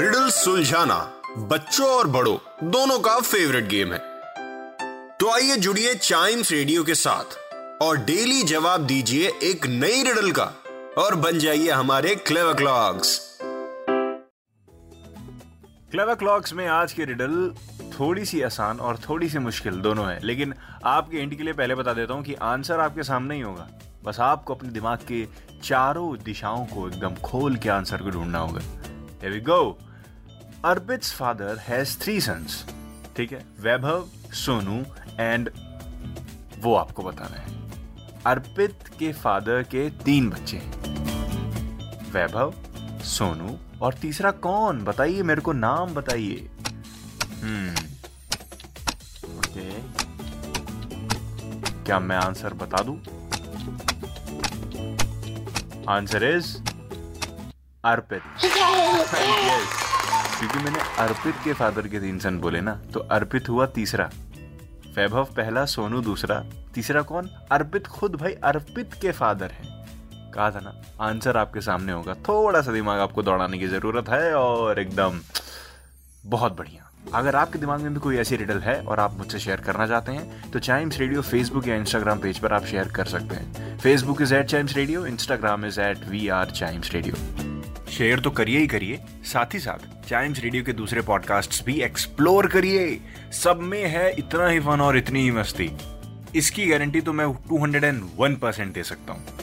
Riddle सुलझाना बच्चों और बड़ों, दोनों का फेवरेट गेम है। तो आइए जुड़िए चाइम्स रेडियो के साथ और डेली जवाब दीजिए एक नई रिडल का और बन जाइए हमारे क्लेवर क्लॉक्स क्लेव क्लॉक्स में आज की रिडल थोड़ी सी आसान और थोड़ी सी मुश्किल दोनों है, लेकिन आपके इंट के लिए पहले बता देता हूँ कि आंसर आपके सामने ही होगा। बस आपको अपने दिमाग के चारों दिशाओं को एकदम खोल के आंसर को ढूंढना होगा। Here we go. Arpit's father has three sons ठीक है? वैभव सोनू एंड वो आपको बताना है। अर्पित के फादर के तीन बच्चे हैं। वैभव सोनू और तीसरा कौन? बताइए मेरे को नाम बताइए। हम्म। ओके क्या मैं आंसर बता दूँ? Answer is Arpit. Yes. क्योंकि मैंने अर्पित के फादर के तीन सन बोले ना तो अर्पित हुआ तीसरा। वैभव पहला, सोनू दूसरा। तीसरा कौन? अर्पित खुद भाई, अर्पित के फादर है। कहा था ना, आंसर आपके सामने होगा। थोड़ा सा दिमाग आपको दौड़ाने की ज़रूरत है और एकदम बहुत बढ़िया। अगर आपके दिमाग में भी कोई ऐसी रिडल है और आप मुझसे शेयर करना चाहते हैं तो चाइम्स रेडियो फेसबुक या इंस्टाग्राम पेज पर आप शेयर कर सकते हैं। Facebook is at Chimes Radio, Instagram is at we are Chimes Radio. Share तो करिए ही करिए, साथ ही साथ चाइम्स रेडियो के दूसरे पॉडकास्ट भी एक्सप्लोर करिए। सब में है इतना ही फन और इतनी ही मस्ती। इसकी गारंटी तो मैं 201 परसेंट दे सकता हूँ।